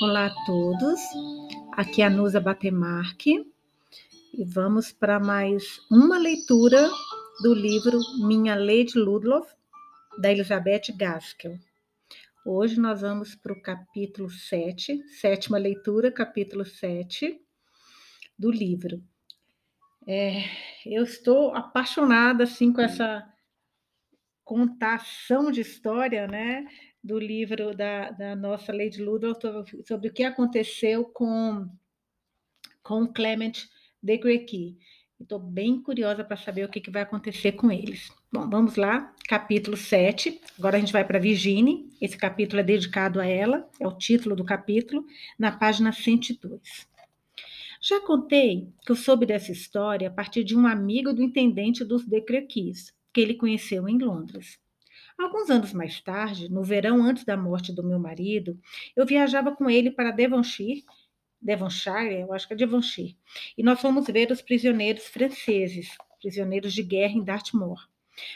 Olá a todos, aqui é a Nusa Batemarque e vamos para mais uma leitura do livro Minha Lady Ludlow, da Elizabeth Gaskell. Hoje nós vamos para o capítulo 7, sétima leitura, capítulo 7 do livro. É, eu estou apaixonada assim com essa contação de história, né? Do livro da, da nossa Lady Ludlow sobre o que aconteceu com, com Clement de Grequy. Estou bem curiosa para saber o que, que vai acontecer com eles. Bom, vamos lá, capítulo 7. Agora a gente vai para Virginie. Esse capítulo é dedicado a ela, é o título do capítulo, na página 102. Já contei que eu soube dessa história a partir de um amigo do intendente dos De Crequys, que ele conheceu em Londres. Alguns anos mais tarde, no verão antes da morte do meu marido, eu viajava com ele para Devonshire, Devonshire, eu acho que é Devonshire, e nós fomos ver os prisioneiros franceses, prisioneiros de guerra em Dartmoor.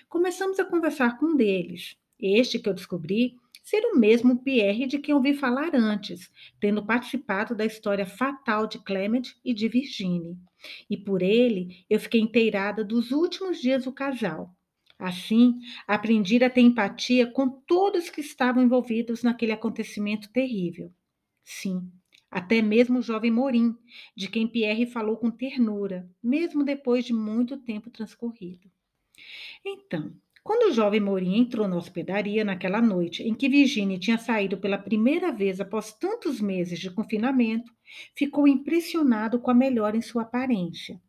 Começamos a conversar com um deles. Este que eu descobri ser o mesmo Pierre de quem ouvi falar antes, tendo participado da história fatal de Clement e de Virginie. E por ele eu fiquei inteirada dos últimos dias do casal. Assim, aprendi a ter empatia com todos que estavam envolvidos naquele acontecimento terrível. Sim, até mesmo o jovem Morim, de quem Pierre falou com ternura, mesmo depois de muito tempo transcorrido. Então, quando o jovem Morim entrou na hospedaria naquela noite em que Virginie tinha saído pela primeira vez após tantos meses de confinamento, ficou impressionado com a melhora em sua aparência.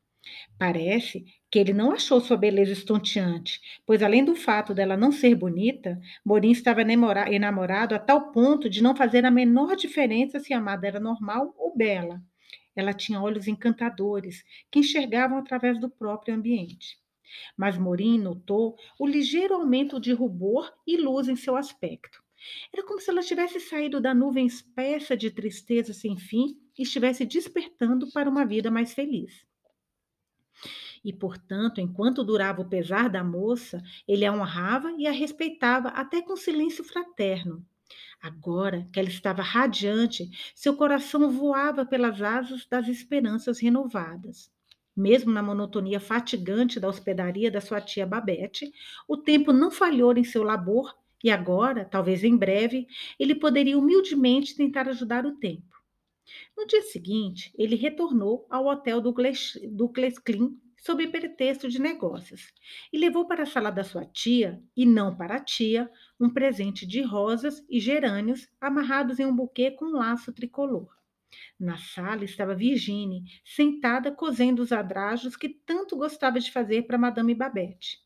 Parece que ele não achou sua beleza estonteante, pois além do fato dela não ser bonita, Morim estava enamorado a tal ponto de não fazer a menor diferença se a amada era normal ou bela. Ela tinha olhos encantadores que enxergavam através do próprio ambiente. Mas Morim notou o ligeiro aumento de rubor e luz em seu aspecto. Era como se ela tivesse saído da nuvem espessa de tristeza sem fim e estivesse despertando para uma vida mais feliz e, portanto, enquanto durava o pesar da moça, ele a honrava e a respeitava até com silêncio fraterno. Agora que ela estava radiante, seu coração voava pelas asas das esperanças renovadas. Mesmo na monotonia fatigante da hospedaria da sua tia Babette, o tempo não falhou em seu labor e agora, talvez em breve, ele poderia humildemente tentar ajudar o tempo. No dia seguinte, ele retornou ao hotel do Klesklin sob pretexto de negócios, e levou para a sala da sua tia, e não para a tia, um presente de rosas e gerânios amarrados em um buquê com um laço tricolor. Na sala estava Virginie, sentada cosendo os adrajos que tanto gostava de fazer para Madame Babette.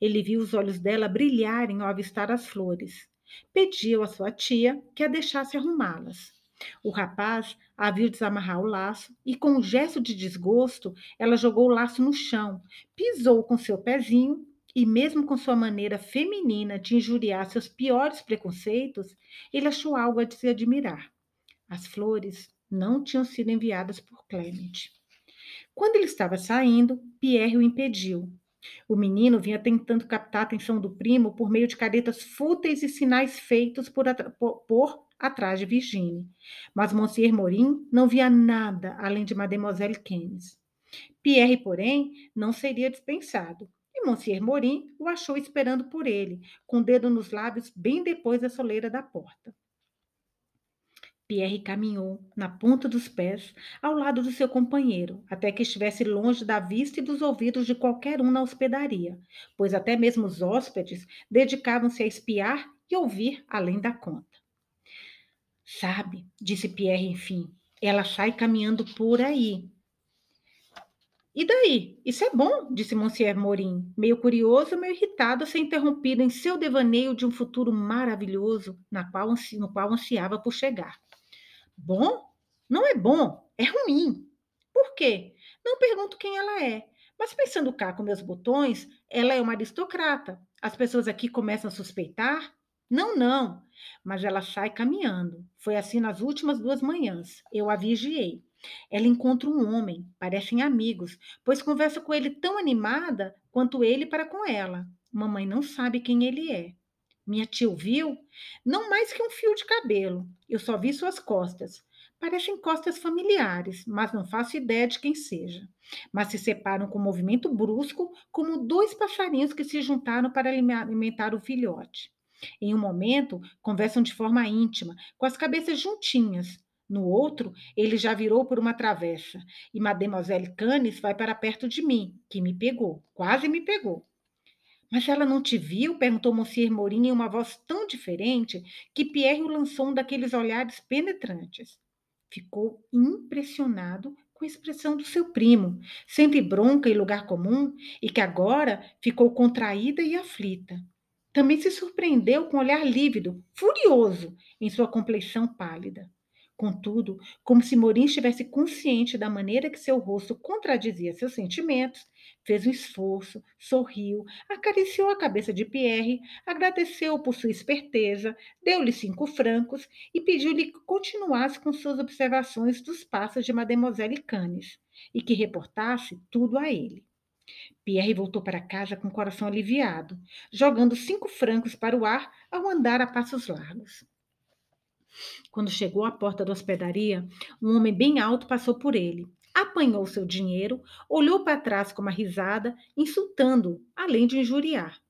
Ele viu os olhos dela brilharem ao avistar as flores. Pediu à sua tia que a deixasse arrumá-las. O rapaz a viu desamarrar o laço e, com um gesto de desgosto, ela jogou o laço no chão, pisou com seu pezinho e, mesmo com sua maneira feminina de injuriar seus piores preconceitos, ele achou algo a se admirar. As flores não tinham sido enviadas por Clement. Quando ele estava saindo, Pierre o impediu. O menino vinha tentando captar a atenção do primo por meio de caretas fúteis e sinais feitos por, por atrás de Virginie. Mas Monsieur Morin não via nada além de Mademoiselle Keynes. Pierre, porém, não seria dispensado. E Monsieur Morin o achou esperando por ele, com o dedo nos lábios bem depois da soleira da porta. Pierre caminhou, na ponta dos pés, ao lado do seu companheiro, até que estivesse longe da vista e dos ouvidos de qualquer um na hospedaria, pois até mesmo os hóspedes dedicavam-se a espiar e ouvir além da conta. Sabe, disse Pierre enfim, ela sai caminhando por aí. E daí? Isso é bom, disse Monsieur Morin, meio curioso, meio irritado ser interrompido em seu devaneio de um futuro maravilhoso na qual, no qual ansiava por chegar. Bom? Não é bom, é ruim. Por quê? Não pergunto quem ela é, mas pensando cá com meus botões, ela é uma aristocrata. As pessoas aqui começam a suspeitar não, não, mas ela sai caminhando. Foi assim nas últimas duas manhãs. Eu a vigiei. Ela encontra um homem, parecem amigos, pois conversa com ele tão animada quanto ele para com ela. Mamãe não sabe quem ele é. Minha tia viu? Não mais que um fio de cabelo. Eu só vi suas costas. Parecem costas familiares, mas não faço ideia de quem seja. Mas se separam com um movimento brusco, como dois passarinhos que se juntaram para alimentar o filhote. Em um momento, conversam de forma íntima, com as cabeças juntinhas. No outro, ele já virou por uma travessa, e Mademoiselle Canes vai para perto de mim, que me pegou, quase me pegou. Mas ela não te viu? perguntou Monsieur Morin em uma voz tão diferente que Pierre o lançou um daqueles olhares penetrantes. Ficou impressionado com a expressão do seu primo, sempre bronca em lugar comum, e que agora ficou contraída e aflita. Também se surpreendeu com o olhar lívido, furioso, em sua complexão pálida. Contudo, como se Morim estivesse consciente da maneira que seu rosto contradizia seus sentimentos, fez um esforço, sorriu, acariciou a cabeça de Pierre, agradeceu por sua esperteza, deu-lhe cinco francos e pediu-lhe que continuasse com suas observações dos passos de Mademoiselle Canes e que reportasse tudo a ele. Pierre voltou para casa com o coração aliviado, jogando cinco francos para o ar ao andar a passos largos. Quando chegou à porta da hospedaria, um homem bem alto passou por ele, apanhou seu dinheiro, olhou para trás com uma risada, insultando, além de injuriar.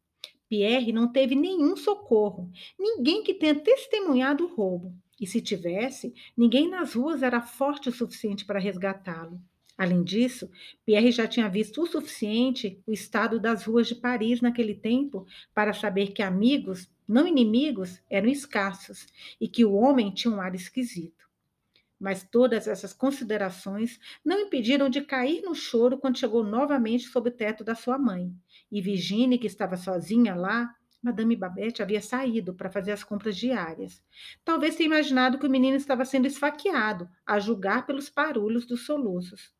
Pierre não teve nenhum socorro, ninguém que tenha testemunhado o roubo. E se tivesse, ninguém nas ruas era forte o suficiente para resgatá-lo. Além disso, Pierre já tinha visto o suficiente o estado das ruas de Paris naquele tempo para saber que amigos, não inimigos, eram escassos e que o homem tinha um ar esquisito. Mas todas essas considerações não impediram de cair no choro quando chegou novamente sob o teto da sua mãe. E Virginie, que estava sozinha lá, Madame Babette havia saído para fazer as compras diárias. Talvez tenha imaginado que o menino estava sendo esfaqueado, a julgar pelos barulhos dos soluços.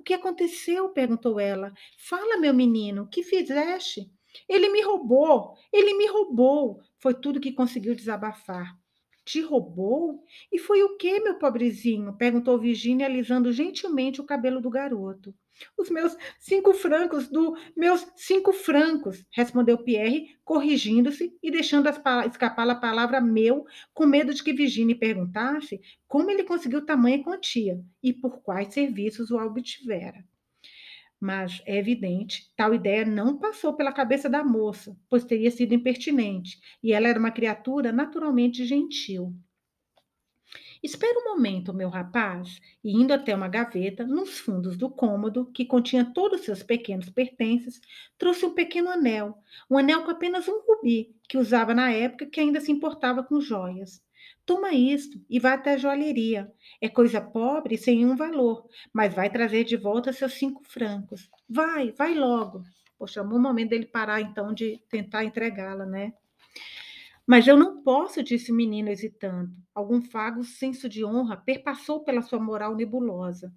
O que aconteceu? perguntou ela. Fala, meu menino, o que fizeste? Ele me roubou, ele me roubou. Foi tudo que conseguiu desabafar. Te roubou? E foi o que, meu pobrezinho? perguntou Virginia, alisando gentilmente o cabelo do garoto. Os meus cinco francos, do meus cinco francos, respondeu Pierre, corrigindo-se e deixando escapar a palavra meu, com medo de que Virginie perguntasse como ele conseguiu tamanha quantia e por quais serviços o obtivera. Mas é evidente, tal ideia não passou pela cabeça da moça, pois teria sido impertinente, e ela era uma criatura naturalmente gentil. Espera um momento, meu rapaz, e indo até uma gaveta, nos fundos do cômodo, que continha todos os seus pequenos pertences, trouxe um pequeno anel, um anel com apenas um rubi, que usava na época que ainda se importava com joias. Toma isto e vá até a joalheria. É coisa pobre e sem nenhum valor, mas vai trazer de volta seus cinco francos. Vai, vai logo. Poxa, chamou o momento dele parar então de tentar entregá-la, né? Mas eu não posso, disse o menino hesitando. Algum vago senso de honra perpassou pela sua moral nebulosa.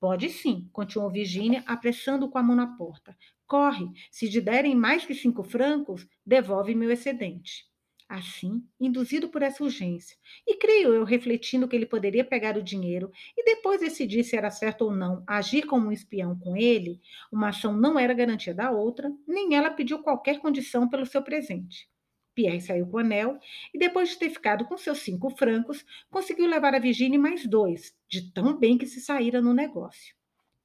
Pode sim, continuou Virginia, apressando com a mão na porta. Corre, se te derem mais que cinco francos, devolve meu excedente. Assim, induzido por essa urgência, e creio eu refletindo que ele poderia pegar o dinheiro e depois decidir se era certo ou não agir como um espião com ele, uma ação não era garantia da outra, nem ela pediu qualquer condição pelo seu presente. Pierre saiu com o anel e, depois de ter ficado com seus cinco francos, conseguiu levar a Virginie mais dois, de tão bem que se saíra no negócio.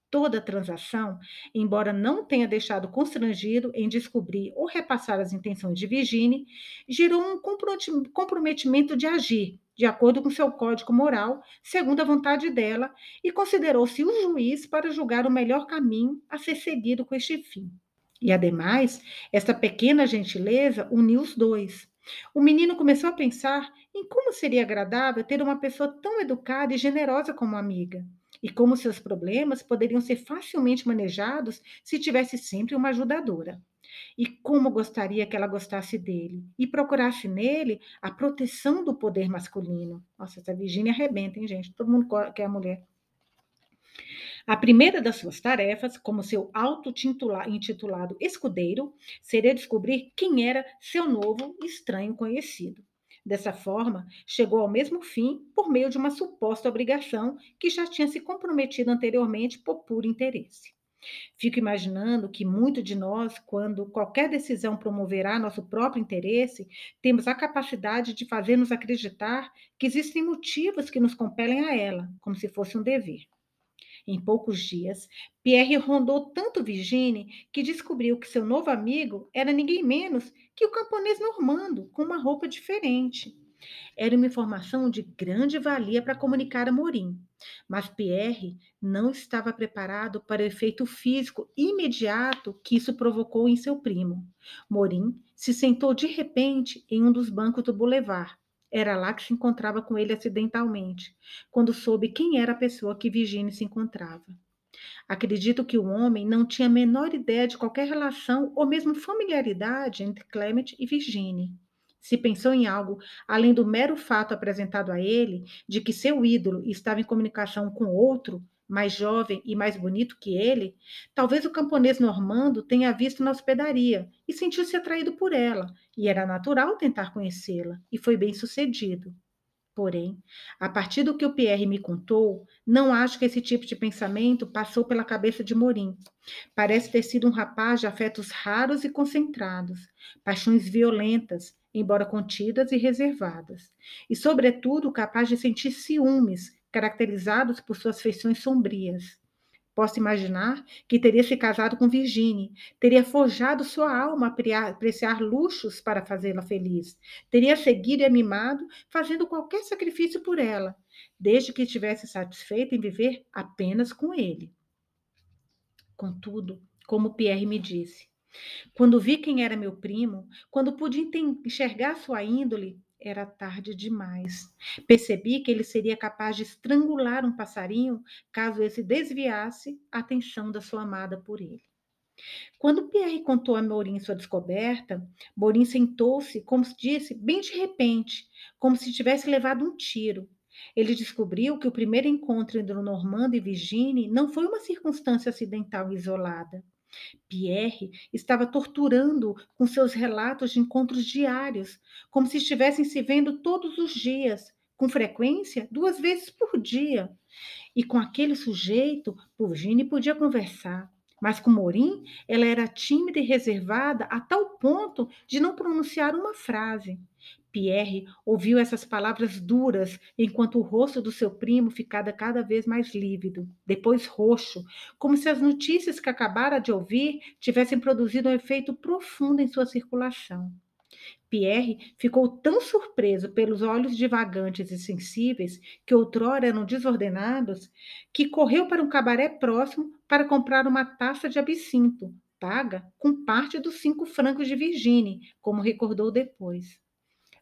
Toda a transação, embora não tenha deixado constrangido em descobrir ou repassar as intenções de Virginie, gerou um comprometimento de agir, de acordo com seu código moral, segundo a vontade dela, e considerou-se o juiz para julgar o melhor caminho a ser seguido com este fim. E, ademais, esta pequena gentileza uniu os dois. O menino começou a pensar em como seria agradável ter uma pessoa tão educada e generosa como amiga, e como seus problemas poderiam ser facilmente manejados se tivesse sempre uma ajudadora. E como gostaria que ela gostasse dele e procurasse nele a proteção do poder masculino. Nossa, essa Virgínia arrebenta, hein, gente? Todo mundo quer a mulher. A primeira das suas tarefas, como seu auto-intitulado escudeiro, seria descobrir quem era seu novo estranho conhecido. Dessa forma, chegou ao mesmo fim por meio de uma suposta obrigação que já tinha se comprometido anteriormente por puro interesse. Fico imaginando que muito de nós, quando qualquer decisão promoverá nosso próprio interesse, temos a capacidade de fazer-nos acreditar que existem motivos que nos compelem a ela, como se fosse um dever. Em poucos dias, Pierre rondou tanto Virginie que descobriu que seu novo amigo era ninguém menos que o camponês normando, com uma roupa diferente. Era uma informação de grande valia para comunicar a Morim, mas Pierre não estava preparado para o efeito físico imediato que isso provocou em seu primo. Morim se sentou de repente em um dos bancos do boulevard. Era lá que se encontrava com ele acidentalmente, quando soube quem era a pessoa que Virginie se encontrava. Acredito que o homem não tinha a menor ideia de qualquer relação ou mesmo familiaridade entre Clement e Virginie. Se pensou em algo além do mero fato apresentado a ele de que seu ídolo estava em comunicação com outro, mais jovem e mais bonito que ele, talvez o camponês normando tenha visto na hospedaria e sentiu-se atraído por ela, e era natural tentar conhecê-la, e foi bem sucedido. Porém, a partir do que o Pierre me contou, não acho que esse tipo de pensamento passou pela cabeça de Morim. Parece ter sido um rapaz de afetos raros e concentrados, paixões violentas, embora contidas e reservadas, e, sobretudo, capaz de sentir ciúmes, caracterizados por suas feições sombrias. Posso imaginar que teria se casado com Virginie, teria forjado sua alma a apreciar luxos para fazê-la feliz, teria seguido e amimado, fazendo qualquer sacrifício por ela, desde que estivesse satisfeito em viver apenas com ele. Contudo, como Pierre me disse, quando vi quem era meu primo, quando pude enxergar sua índole, era tarde demais. Percebi que ele seria capaz de estrangular um passarinho caso esse desviasse a atenção da sua amada por ele. Quando Pierre contou a Morim sua descoberta, Morim sentou-se, como se disse, bem de repente, como se tivesse levado um tiro. Ele descobriu que o primeiro encontro entre o Normando e Virginie não foi uma circunstância acidental isolada. Pierre estava torturando com seus relatos de encontros diários, como se estivessem se vendo todos os dias, com frequência, duas vezes por dia. E com aquele sujeito, Virginie podia conversar. Mas com Morim, ela era tímida e reservada a tal ponto de não pronunciar uma frase. Pierre ouviu essas palavras duras enquanto o rosto do seu primo ficava cada vez mais lívido, depois roxo, como se as notícias que acabara de ouvir tivessem produzido um efeito profundo em sua circulação. Pierre ficou tão surpreso pelos olhos divagantes e sensíveis, que outrora eram desordenados, que correu para um cabaré próximo para comprar uma taça de absinto, paga com parte dos cinco francos de Virginie, como recordou depois.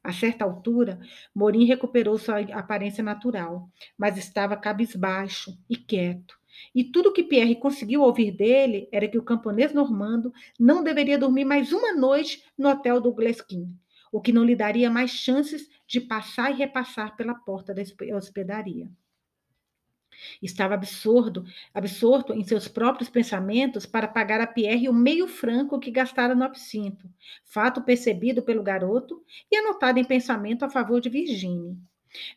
A certa altura, Morim recuperou sua aparência natural, mas estava cabisbaixo e quieto. E tudo que Pierre conseguiu ouvir dele era que o camponês normando não deveria dormir mais uma noite no hotel do Gleskin, o que não lhe daria mais chances de passar e repassar pela porta da hospedaria. Estava absurdo, absorto em seus próprios pensamentos para pagar a Pierre o meio franco que gastara no absinto, fato percebido pelo garoto e anotado em pensamento a favor de Virginie.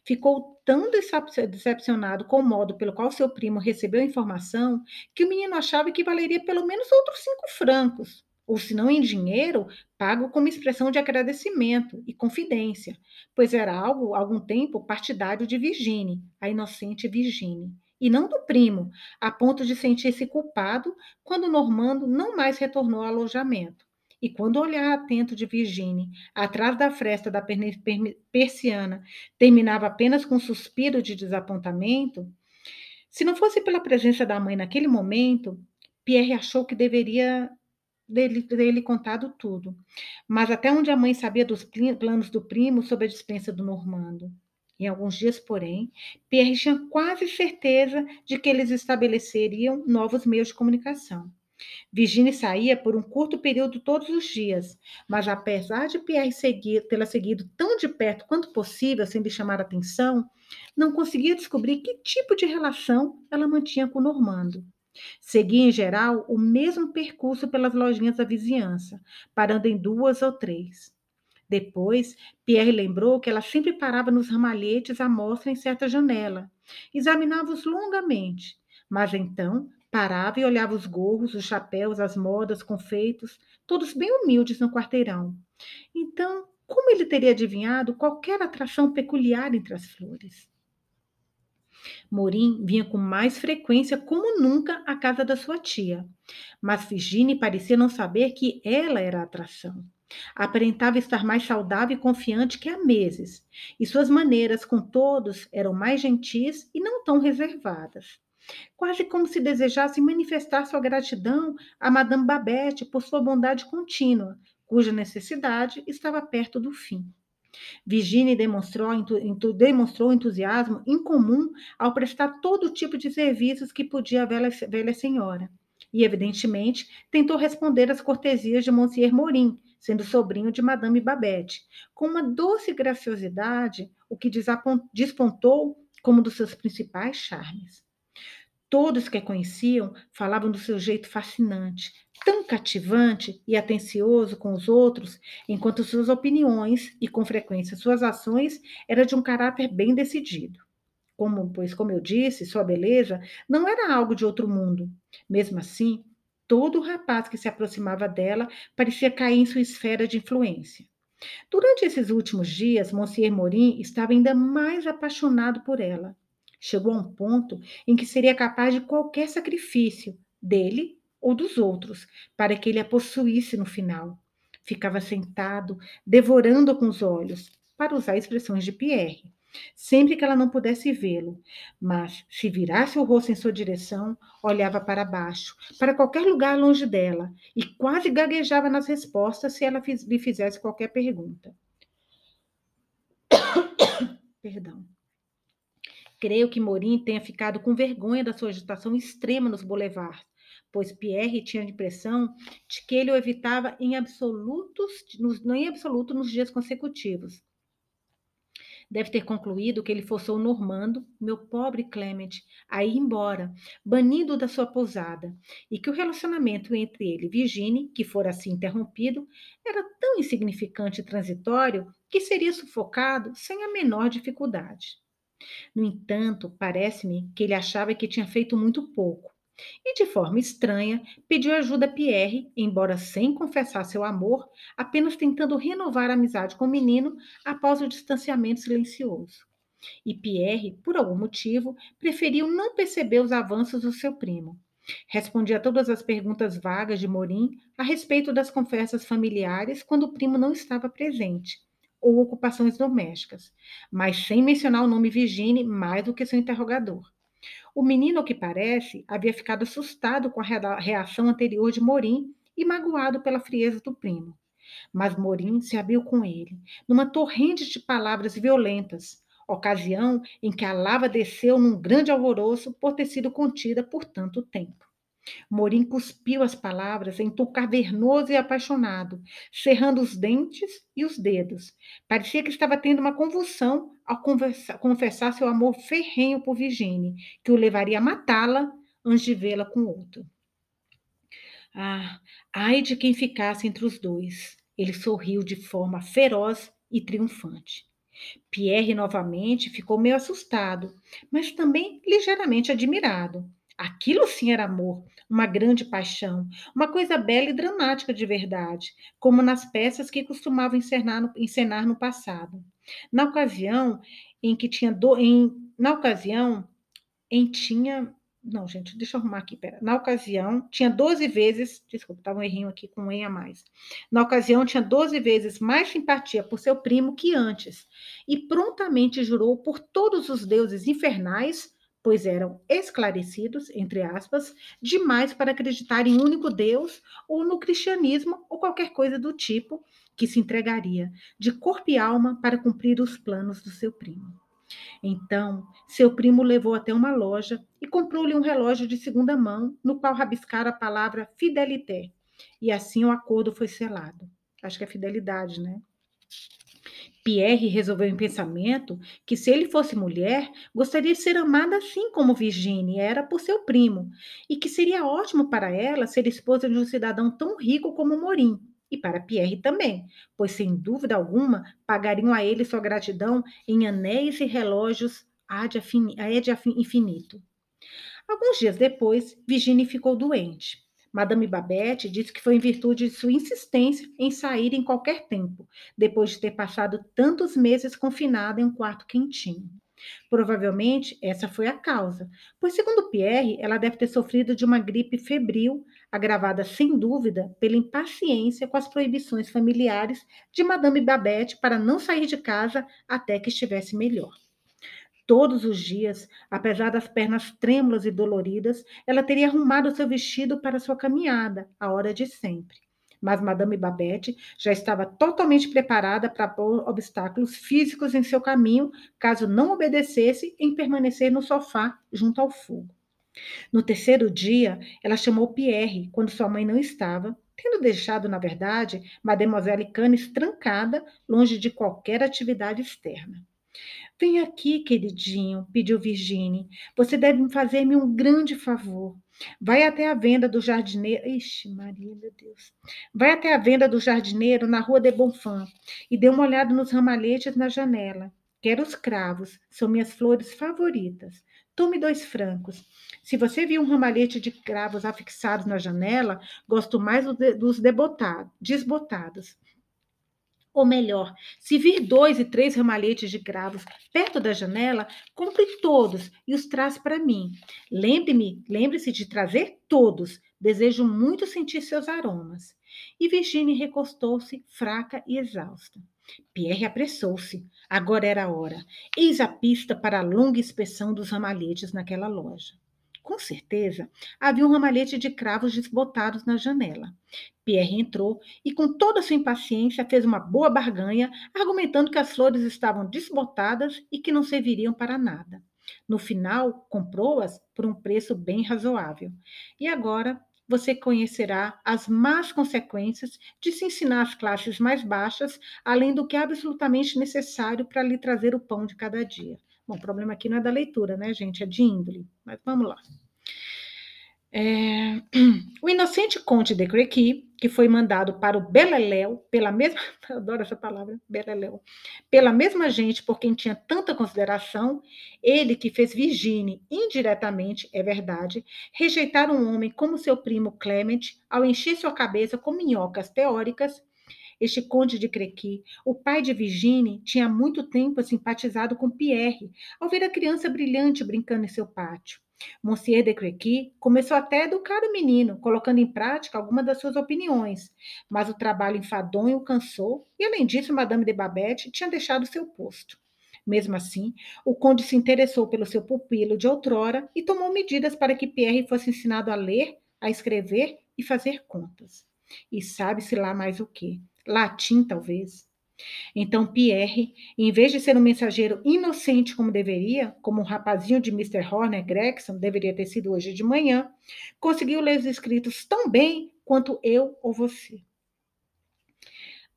Ficou tão decepcionado com o modo pelo qual seu primo recebeu a informação que o menino achava que valeria pelo menos outros cinco francos, ou se não em dinheiro, pago como expressão de agradecimento e confidência, pois era algo, algum tempo, partidário de Virginie, a inocente Virginie, e não do primo, a ponto de sentir-se culpado quando Normando não mais retornou ao alojamento. E quando olhar atento de Virginie, atrás da fresta da persiana, terminava apenas com um suspiro de desapontamento, se não fosse pela presença da mãe naquele momento, Pierre achou que deveria dele, dele contado tudo, mas até onde a mãe sabia dos planos do primo sob a dispensa do Normando. Em alguns dias, porém, Pierre tinha quase certeza de que eles estabeleceriam novos meios de comunicação. Virginie saía por um curto período todos os dias, mas apesar de Pierre seguir, tê-la seguido tão de perto quanto possível, sem lhe chamar atenção, não conseguia descobrir que tipo de relação ela mantinha com Normando. Seguia, em geral, o mesmo percurso pelas lojinhas da vizinhança, parando em duas ou três. Depois, Pierre lembrou que ela sempre parava nos ramalhetes à mostra em certa janela. Examinava-os longamente, mas então Parava e olhava os gorros, os chapéus, as modas, confeitos, todos bem humildes no quarteirão. Então, como ele teria adivinhado qualquer atração peculiar entre as flores? Morim vinha com mais frequência, como nunca, à casa da sua tia. Mas Virginie parecia não saber que ela era a atração. Aparentava estar mais saudável e confiante que há meses, e suas maneiras com todos eram mais gentis e não tão reservadas. Quase como se desejasse manifestar sua gratidão a Madame Babette por sua bondade contínua, cuja necessidade estava perto do fim. Virginie demonstrou, demonstrou entusiasmo incomum ao prestar todo tipo de serviços que podia a velha, velha senhora. E, evidentemente, tentou responder às cortesias de Monsieur Morin, sendo sobrinho de Madame Babette, com uma doce graciosidade, o que despontou como um dos seus principais charmes. Todos que a conheciam falavam do seu jeito fascinante, tão cativante e atencioso com os outros, enquanto suas opiniões e, com frequência, suas ações eram de um caráter bem decidido. Como, pois, como eu disse, sua beleza não era algo de outro mundo. Mesmo assim, todo rapaz que se aproximava dela parecia cair em sua esfera de influência. Durante esses últimos dias, Monsieur Morin estava ainda mais apaixonado por ela. Chegou a um ponto em que seria capaz de qualquer sacrifício, dele ou dos outros, para que ele a possuísse no final. Ficava sentado, devorando com os olhos, para usar expressões de Pierre, sempre que ela não pudesse vê-lo. Mas, se virasse o rosto em sua direção, olhava para baixo, para qualquer lugar longe dela, e quase gaguejava nas respostas se ela lhe fizesse qualquer pergunta. Perdão. Creio que Morim tenha ficado com vergonha da sua agitação extrema nos boulevards, pois Pierre tinha a impressão de que ele o evitava em absolutos, nos, não em absoluto nos dias consecutivos. Deve ter concluído que ele forçou Normando, meu pobre Clement, a ir embora, banido da sua pousada, e que o relacionamento entre ele e Virginie, que fora assim interrompido, era tão insignificante e transitório que seria sufocado sem a menor dificuldade. No entanto, parece-me que ele achava que tinha feito muito pouco. E, de forma estranha, pediu ajuda a Pierre, embora sem confessar seu amor, apenas tentando renovar a amizade com o menino após o distanciamento silencioso. E Pierre, por algum motivo, preferiu não perceber os avanços do seu primo. Respondia a todas as perguntas vagas de Morim a respeito das conversas familiares quando o primo não estava presente ou ocupações domésticas, mas sem mencionar o nome Virginie mais do que seu interrogador. O menino, ao que parece, havia ficado assustado com a reação anterior de Morim e magoado pela frieza do primo. Mas Morim se abriu com ele, numa torrente de palavras violentas, ocasião em que a lava desceu num grande alvoroço por ter sido contida por tanto tempo. Morim cuspiu as palavras em tom cavernoso e apaixonado, cerrando os dentes e os dedos. Parecia que estava tendo uma convulsão ao confessar seu amor ferrenho por Virginie, que o levaria a matá-la antes de vê-la com outro. Ah, ai de quem ficasse entre os dois. Ele sorriu de forma feroz e triunfante. Pierre novamente ficou meio assustado, mas também ligeiramente admirado. Aquilo sim era amor, uma grande paixão, uma coisa bela e dramática de verdade, como nas peças que costumavam encenar no, encenar no passado. Na ocasião em que tinha do, em, na ocasião em tinha não, gente, deixa eu arrumar aqui, pera. Na ocasião, tinha 12 vezes, desculpa, estava um errinho aqui com um em a mais. Na ocasião, tinha 12 vezes mais simpatia por seu primo que antes, e prontamente jurou por todos os deuses infernais pois eram esclarecidos, entre aspas, demais para acreditar em único Deus ou no cristianismo ou qualquer coisa do tipo que se entregaria de corpo e alma para cumprir os planos do seu primo. Então, seu primo levou até uma loja e comprou-lhe um relógio de segunda mão, no qual rabiscara a palavra fidelité. E assim o acordo foi selado. Acho que é fidelidade, né? Pierre resolveu em pensamento que, se ele fosse mulher, gostaria de ser amada assim como Virginie era por seu primo, e que seria ótimo para ela ser esposa de um cidadão tão rico como Morim, e para Pierre também, pois sem dúvida alguma pagariam a ele sua gratidão em anéis e relógios ad infinito. Alguns dias depois, Virginie ficou doente. Madame Babette disse que foi em virtude de sua insistência em sair em qualquer tempo, depois de ter passado tantos meses confinada em um quarto quentinho. Provavelmente essa foi a causa, pois, segundo Pierre, ela deve ter sofrido de uma gripe febril, agravada sem dúvida pela impaciência com as proibições familiares de Madame Babette para não sair de casa até que estivesse melhor. Todos os dias, apesar das pernas trêmulas e doloridas, ela teria arrumado seu vestido para sua caminhada, a hora de sempre. Mas Madame Babette já estava totalmente preparada para pôr obstáculos físicos em seu caminho, caso não obedecesse em permanecer no sofá junto ao fogo. No terceiro dia, ela chamou Pierre quando sua mãe não estava, tendo deixado, na verdade, Mademoiselle Canes trancada, longe de qualquer atividade externa. Vem aqui, queridinho, pediu Virginie. Você deve fazer-me um grande favor. Vai até a venda do jardineiro. Ixi, Maria, meu Deus. Vai até a venda do jardineiro na rua de Bonfim e dê uma olhada nos ramalhetes na janela. Quero os cravos, são minhas flores favoritas. Tome dois francos. Se você viu um ramalhete de cravos afixados na janela, gosto mais dos desbotados. Ou melhor, se vir dois e três ramalhetes de cravos perto da janela, compre todos e os traz para mim. Lembre-me, lembre-se de trazer todos. Desejo muito sentir seus aromas. E Virginie recostou-se, fraca e exausta. Pierre apressou-se. Agora era a hora. Eis a pista para a longa inspeção dos ramalhetes naquela loja. Com certeza, havia um ramalhete de cravos desbotados na janela. Pierre entrou e, com toda sua impaciência, fez uma boa barganha, argumentando que as flores estavam desbotadas e que não serviriam para nada. No final, comprou-as por um preço bem razoável. E agora você conhecerá as más consequências de se ensinar as classes mais baixas, além do que é absolutamente necessário para lhe trazer o pão de cada dia. Bom, o problema aqui não é da leitura, né, gente? É de índole. Mas vamos lá. É... O inocente conde de Crequi, que foi mandado para o Beleléu, pela mesma, adoro essa palavra, Beleléu, pela mesma gente por quem tinha tanta consideração, ele que fez Virginie indiretamente, é verdade, rejeitar um homem como seu primo Clement ao encher sua cabeça com minhocas teóricas este conde de Crequi, o pai de Virginie, tinha há muito tempo simpatizado com Pierre, ao ver a criança brilhante brincando em seu pátio. Monsieur de Crequi começou até a educar o menino, colocando em prática algumas das suas opiniões, mas o trabalho enfadonho o cansou e, além disso, Madame de Babette tinha deixado seu posto. Mesmo assim, o conde se interessou pelo seu pupilo de outrora e tomou medidas para que Pierre fosse ensinado a ler, a escrever e fazer contas. E sabe-se lá mais o que latim talvez. Então Pierre, em vez de ser um mensageiro inocente como deveria, como um rapazinho de Mr. Horner Gregson deveria ter sido hoje de manhã, conseguiu ler os escritos tão bem quanto eu ou você.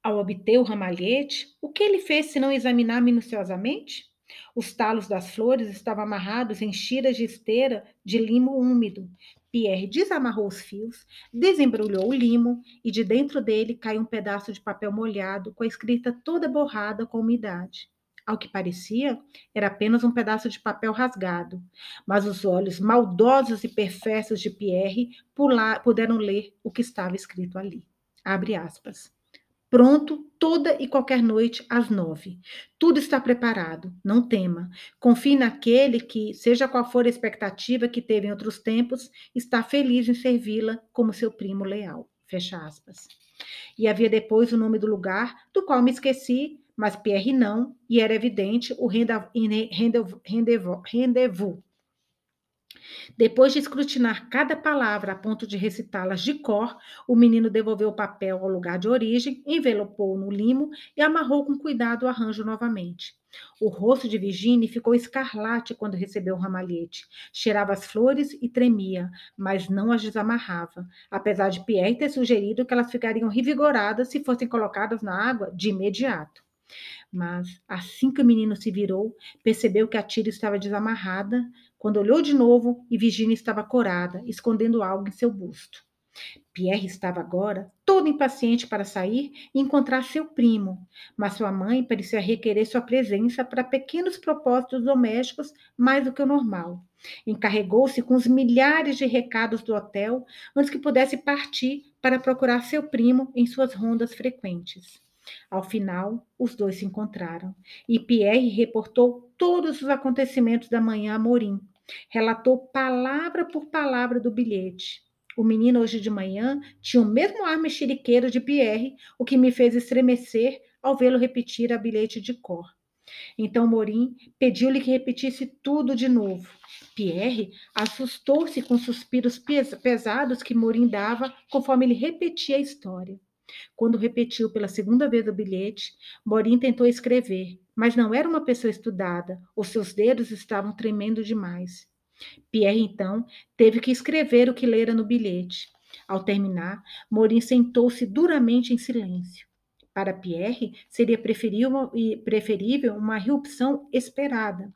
Ao obter o ramalhete, o que ele fez se não examinar minuciosamente? Os talos das flores estavam amarrados em tiras de esteira de limo úmido, Pierre desamarrou os fios, desembrulhou o limo e de dentro dele caiu um pedaço de papel molhado com a escrita toda borrada com umidade. Ao que parecia, era apenas um pedaço de papel rasgado, mas os olhos maldosos e perfeitos de Pierre puderam ler o que estava escrito ali. Abre aspas pronto toda e qualquer noite às nove. Tudo está preparado, não tema. Confie naquele que, seja qual for a expectativa que teve em outros tempos, está feliz em servi-la como seu primo leal. Fecha aspas. E havia depois o nome do lugar, do qual me esqueci, mas Pierre não, e era evidente o rendezvous. Depois de escrutinar cada palavra a ponto de recitá-las de cor, o menino devolveu o papel ao lugar de origem, envelopou no limo e amarrou com cuidado o arranjo novamente. O rosto de Virginie ficou escarlate quando recebeu o ramalhete. Cheirava as flores e tremia, mas não as desamarrava, apesar de Pierre ter sugerido que elas ficariam revigoradas se fossem colocadas na água de imediato. Mas, assim que o menino se virou, percebeu que a tira estava desamarrada, quando olhou de novo e Virginia estava corada, escondendo algo em seu busto. Pierre estava agora todo impaciente para sair e encontrar seu primo, mas sua mãe parecia requerer sua presença para pequenos propósitos domésticos mais do que o normal. Encarregou-se com os milhares de recados do hotel antes que pudesse partir para procurar seu primo em suas rondas frequentes. Ao final, os dois se encontraram e Pierre reportou todos os acontecimentos da manhã a Morim. Relatou palavra por palavra do bilhete. O menino hoje de manhã tinha o mesmo ar mexeriqueiro de Pierre, o que me fez estremecer ao vê-lo repetir a bilhete de cor. Então Morim pediu-lhe que repetisse tudo de novo. Pierre assustou-se com suspiros pesados que Morim dava conforme ele repetia a história. Quando repetiu pela segunda vez o bilhete, Morim tentou escrever, mas não era uma pessoa estudada, os seus dedos estavam tremendo demais. Pierre, então, teve que escrever o que lera no bilhete. Ao terminar, Morim sentou-se duramente em silêncio. Para Pierre, seria preferível uma irrupção esperada,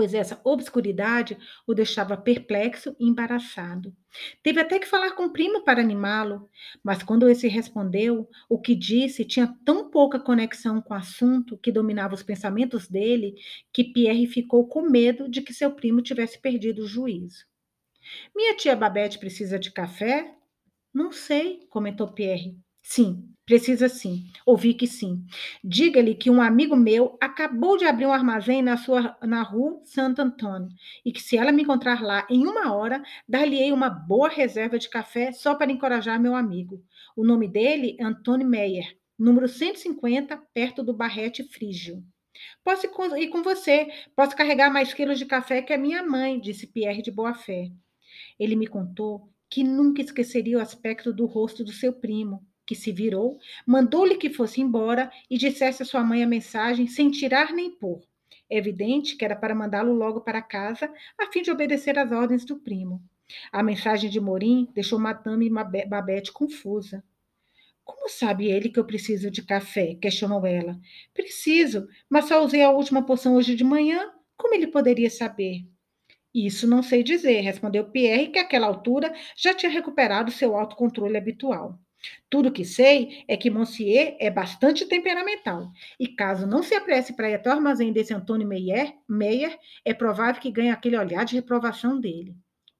pois essa obscuridade o deixava perplexo e embaraçado. Teve até que falar com o primo para animá-lo, mas quando esse respondeu, o que disse tinha tão pouca conexão com o assunto que dominava os pensamentos dele que Pierre ficou com medo de que seu primo tivesse perdido o juízo. Minha tia Babette precisa de café? Não sei, comentou Pierre. Sim, precisa sim. Ouvi que sim. Diga-lhe que um amigo meu acabou de abrir um armazém na sua na rua Santo Antônio e que se ela me encontrar lá em uma hora, dar-lhe-ei uma boa reserva de café só para encorajar meu amigo. O nome dele é Antônio Meyer, número 150, perto do Barrete Frígio. Posso ir com você, posso carregar mais quilos de café que a minha mãe, disse Pierre de boa fé. Ele me contou que nunca esqueceria o aspecto do rosto do seu primo, que se virou, mandou-lhe que fosse embora e dissesse à sua mãe a mensagem sem tirar nem pôr. É evidente que era para mandá-lo logo para casa, a fim de obedecer às ordens do primo. A mensagem de Morim deixou Madame Babette confusa. Como sabe ele que eu preciso de café? questionou ela. Preciso, mas só usei a última poção hoje de manhã. Como ele poderia saber? Isso não sei dizer, respondeu Pierre, que àquela altura já tinha recuperado seu autocontrole habitual. Tudo que sei é que Monsieur é bastante temperamental, e caso não se apresse para ir até o armazém desse Antônio Meyer, Meyer, é provável que ganhe aquele olhar de reprovação dele.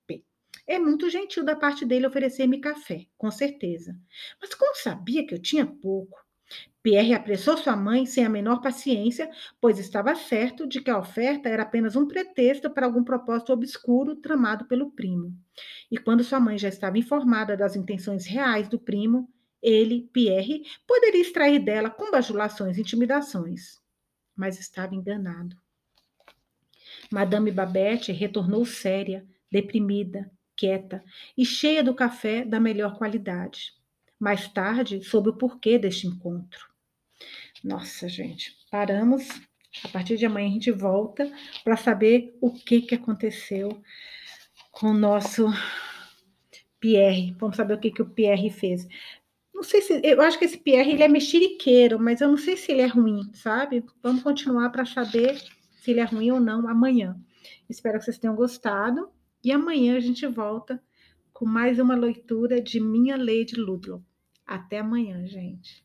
Bem, é muito gentil da parte dele oferecer-me café, com certeza. Mas como sabia que eu tinha pouco? Pierre apressou sua mãe sem a menor paciência, pois estava certo de que a oferta era apenas um pretexto para algum propósito obscuro tramado pelo primo. E quando sua mãe já estava informada das intenções reais do primo, ele, Pierre, poderia extrair dela com bajulações e intimidações. Mas estava enganado. Madame Babette retornou séria, deprimida, quieta e cheia do café da melhor qualidade. Mais tarde, soube o porquê deste encontro. Nossa, gente, paramos. A partir de amanhã a gente volta para saber o que, que aconteceu com o nosso Pierre. Vamos saber o que, que o Pierre fez. Não sei se. Eu acho que esse Pierre ele é mexeriqueiro, mas eu não sei se ele é ruim, sabe? Vamos continuar para saber se ele é ruim ou não amanhã. Espero que vocês tenham gostado. E amanhã a gente volta com mais uma leitura de Minha Lady Ludlow. Até amanhã, gente.